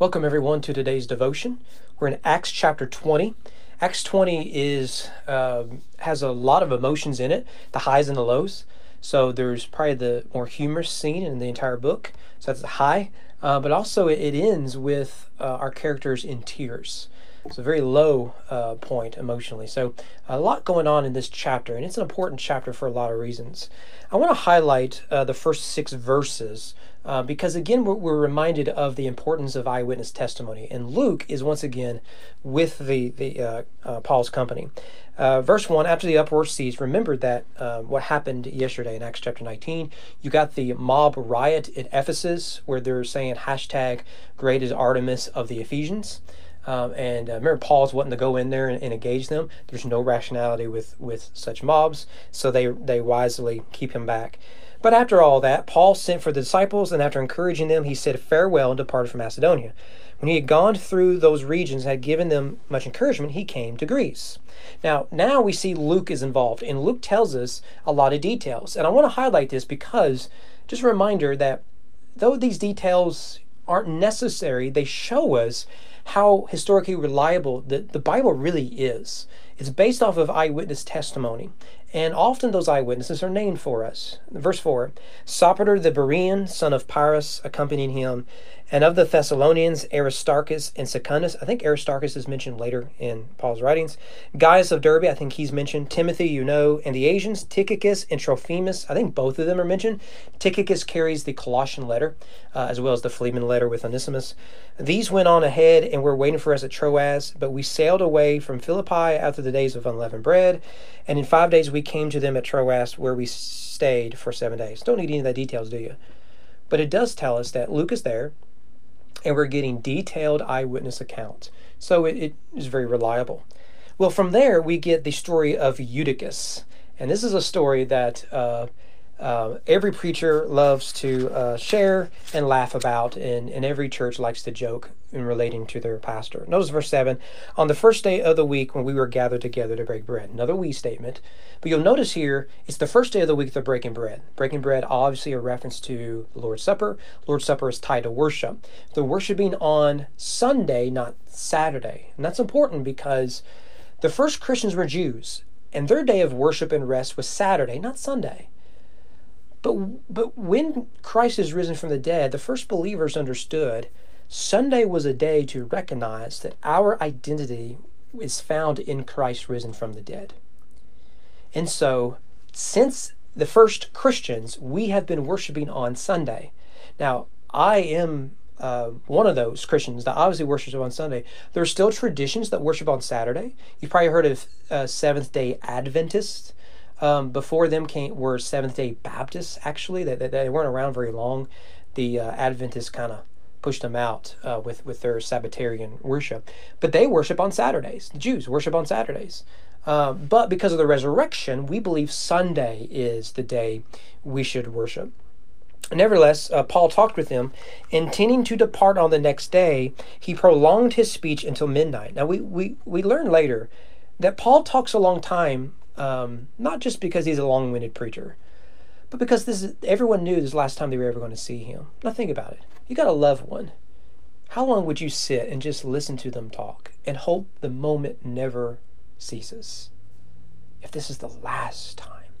Welcome, everyone, to today's devotion. We're in Acts chapter 20. Acts 20 is uh, has a lot of emotions in it, the highs and the lows. So there's probably the more humorous scene in the entire book. So that's the high. Uh, but also it, it ends with uh, our characters in tears. It's a very low uh, point emotionally. So, a lot going on in this chapter, and it's an important chapter for a lot of reasons. I want to highlight uh, the first six verses uh, because, again, we're, we're, reminded of the importance of eyewitness testimony. And Luke is once again with the, the uh, uh, Paul's company. Uh, verse 1 After the uproar ceased, remember that what happened yesterday in Acts chapter 19. You got the mob riot in Ephesus where they're saying hashtag great is Artemis of the Ephesians. Um, and uh, remember, Paul's wanting to go in there and, and, engage them. There's no rationality with, with such mobs, so they, they wisely keep him back. But after all that, Paul sent for the disciples, and after encouraging them, he said farewell and departed from Macedonia. When he had gone through those regions and had given them much encouragement, he came to Greece. Now, now we see Luke is involved, and Luke tells us a lot of details. And I want to highlight this because just a reminder that though these details aren't necessary, they show us how historically reliable the, the Bible really is. It's based off of eyewitness testimony. And often those eyewitnesses are named for us. Verse 4 Sopater the Berean, son of Pyrrhus, accompanying him, and of the Thessalonians, Aristarchus and Secundus. I think Aristarchus is mentioned later in Paul's writings. Gaius of Derbe, I think he's mentioned. Timothy, you know. And the Asians, Tychicus and Trophimus, I think both of them are mentioned. Tychicus carries the Colossian letter, uh, as well as the Philemon letter with Onesimus. These went on ahead and were waiting for us at Troas, but we sailed away from Philippi after the days of unleavened bread. And in five days we came to them at Troas, where we stayed for seven days. Don't need any of the details, do you? But it does tell us that Luke is there and we're getting detailed eyewitness accounts. So it, it is very reliable. Well, from there, we get the story of Eutychus. And this is a story that uh, uh, every preacher loves to uh, share and laugh about, and, and every church likes to joke in relating to their pastor. Notice verse 7 On the first day of the week when we were gathered together to break bread. Another we statement. But you'll notice here, it's the first day of the week they're breaking bread. Breaking bread, obviously, a reference to the Lord's Supper. Lord's Supper is tied to worship. They're worshiping on Sunday, not Saturday. And that's important because the first Christians were Jews, and their day of worship and rest was Saturday, not Sunday. But, but when Christ is risen from the dead, the first believers understood Sunday was a day to recognize that our identity is found in Christ risen from the dead. And so, since the first Christians, we have been worshiping on Sunday. Now, I am uh, one of those Christians that obviously worships on Sunday. There are still traditions that worship on Saturday. You've probably heard of uh, Seventh Day Adventists. Um, before them came were Seventh Day Baptists. Actually, they, they, they weren't around very long. The uh, Adventists kind of pushed them out uh, with with their Sabbatarian worship. But they worship on Saturdays. The Jews worship on Saturdays. Uh, but because of the resurrection, we believe Sunday is the day we should worship. Nevertheless, uh, Paul talked with them. Intending to depart on the next day, he prolonged his speech until midnight. Now, we, we, we learn later that Paul talks a long time um, not just because he's a long-winded preacher, but because this is, everyone knew this last time they were ever going to see him. Now think about it. You got a loved one. How long would you sit and just listen to them talk and hope the moment never ceases? If this is the last time,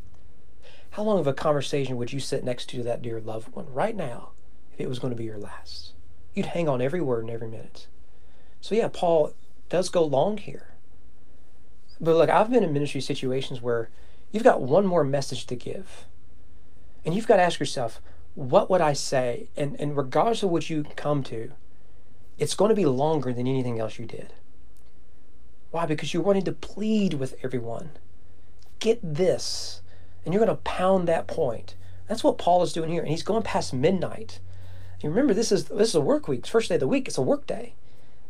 how long of a conversation would you sit next to that dear loved one right now if it was going to be your last? You'd hang on every word and every minute. So yeah, Paul does go long here. But look, I've been in ministry situations where you've got one more message to give. And you've got to ask yourself, what would I say? And and regardless of what you come to, it's going to be longer than anything else you did. Why? Because you're wanting to plead with everyone. Get this. And you're going to pound that point. That's what Paul is doing here. And he's going past midnight. You remember this is this is a work week. It's first day of the week. It's a work day.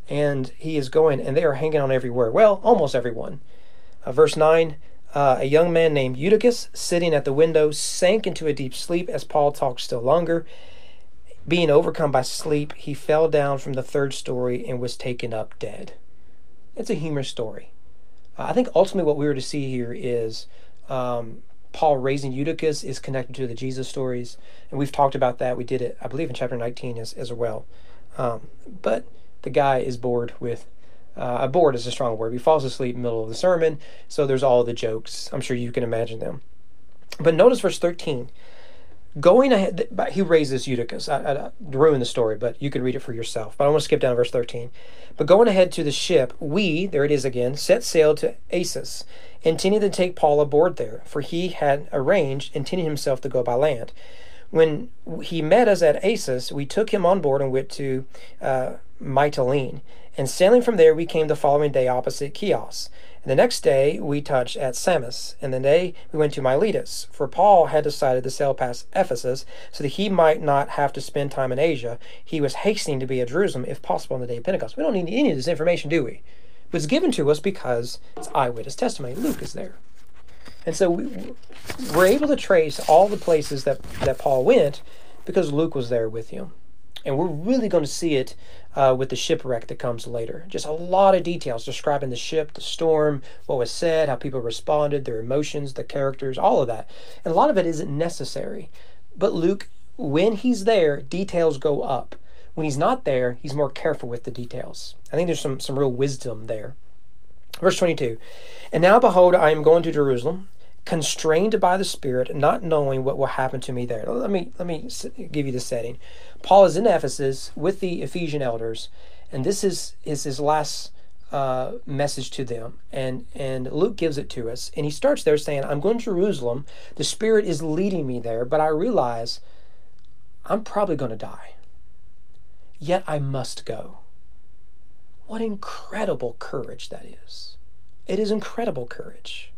And he is going and they are hanging on everywhere. Well, almost everyone. Uh, verse 9 uh, A young man named Eutychus, sitting at the window, sank into a deep sleep as Paul talked still longer. Being overcome by sleep, he fell down from the third story and was taken up dead. It's a humorous story. Uh, I think ultimately what we were to see here is um, Paul raising Eutychus is connected to the Jesus stories, and we've talked about that. We did it, I believe, in chapter 19 as, as well. Um, but the guy is bored with uh, bored is a strong word. He falls asleep in the middle of the sermon, so there's all the jokes. I'm sure you can imagine them. But notice verse 13. Going ahead, he raises Eutychus. I, I, I ruin the story, but you can read it for yourself. But I want to skip down to verse 13. But going ahead to the ship, we, there it is again, set sail to Assos, intending to take Paul aboard there, for he had arranged, intending himself to go by land. When he met us at Assos, we took him on board and went to uh, Mytilene. And sailing from there, we came the following day opposite Chios. And the next day, we touched at Samos. And the day we went to Miletus, for Paul had decided to sail past Ephesus so that he might not have to spend time in Asia. He was hastening to be at Jerusalem, if possible, on the day of Pentecost. We don't need any of this information, do we? It was given to us because it's eyewitness testimony. Luke is there. And so we, we're able to trace all the places that, that Paul went because Luke was there with him. And we're really going to see it uh, with the shipwreck that comes later. Just a lot of details describing the ship, the storm, what was said, how people responded, their emotions, the characters, all of that. And a lot of it isn't necessary. But Luke, when he's there, details go up. When he's not there, he's more careful with the details. I think there's some, some real wisdom there. Verse 22 And now, behold, I am going to Jerusalem constrained by the Spirit, not knowing what will happen to me there. Let me let me give you the setting. Paul is in Ephesus with the Ephesian elders, and this is is his last uh, message to them. And and Luke gives it to us, and he starts there saying, "I'm going to Jerusalem. The Spirit is leading me there, but I realize I'm probably going to die. Yet I must go." What incredible courage that is! It is incredible courage.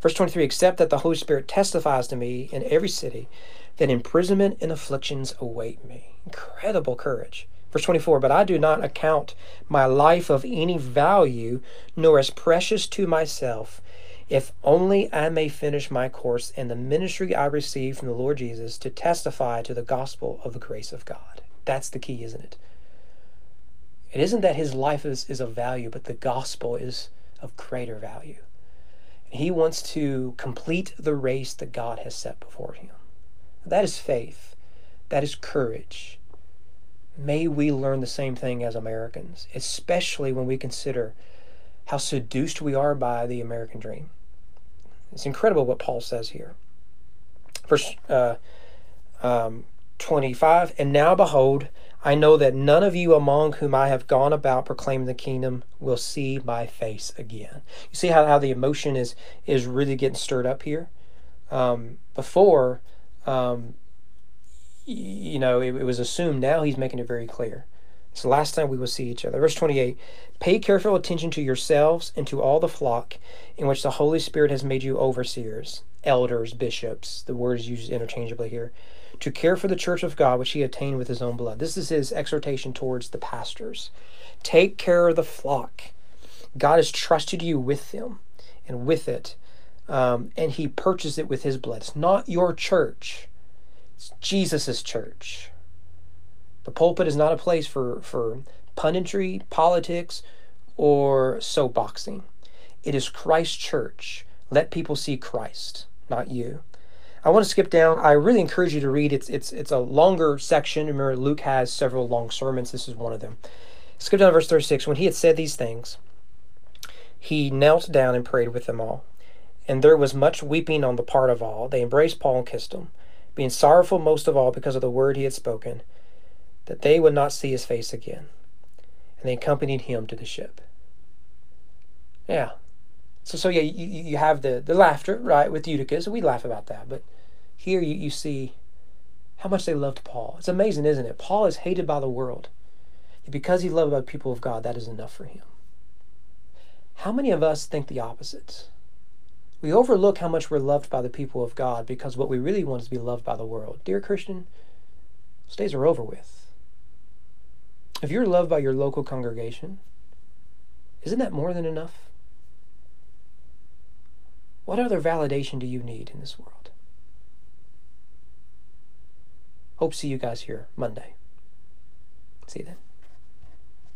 Verse 23 Except that the Holy Spirit testifies to me in every city that imprisonment and afflictions await me. Incredible courage. Verse 24 But I do not account my life of any value, nor as precious to myself, if only I may finish my course in the ministry I received from the Lord Jesus to testify to the gospel of the grace of God. That's the key, isn't it? It isn't that his life is, is of value, but the gospel is of greater value. He wants to complete the race that God has set before him. That is faith. That is courage. May we learn the same thing as Americans, especially when we consider how seduced we are by the American dream. It's incredible what Paul says here. Verse uh, um, 25 And now behold, I know that none of you among whom I have gone about proclaiming the kingdom will see my face again. You see how, how the emotion is is really getting stirred up here. Um, before, um, you know, it, it was assumed. Now he's making it very clear. It's the last time we will see each other. Verse 28 Pay careful attention to yourselves and to all the flock in which the Holy Spirit has made you overseers, elders, bishops. The word is used interchangeably here to care for the church of God which he attained with his own blood. This is his exhortation towards the pastors. Take care of the flock. God has trusted you with them and with it, um, and he purchased it with his blood. It's not your church, it's Jesus' church. The pulpit is not a place for, for punditry, politics, or soapboxing. It is Christ's church. Let people see Christ, not you. I want to skip down. I really encourage you to read. It's it's it's a longer section. Remember, Luke has several long sermons. This is one of them. Skip down to verse 36. When he had said these things, he knelt down and prayed with them all. And there was much weeping on the part of all. They embraced Paul and kissed him, being sorrowful most of all because of the word he had spoken, that they would not see his face again. And they accompanied him to the ship. Yeah, so, so yeah, you, you have the, the laughter, right, with Eutychus. We laugh about that. But here you, you see how much they loved Paul. It's amazing, isn't it? Paul is hated by the world. Because he loved the people of God, that is enough for him. How many of us think the opposite? We overlook how much we're loved by the people of God because what we really want is to be loved by the world. Dear Christian, those days are over with. If you're loved by your local congregation, isn't that more than enough? What other validation do you need in this world? Hope to see you guys here Monday. See you then.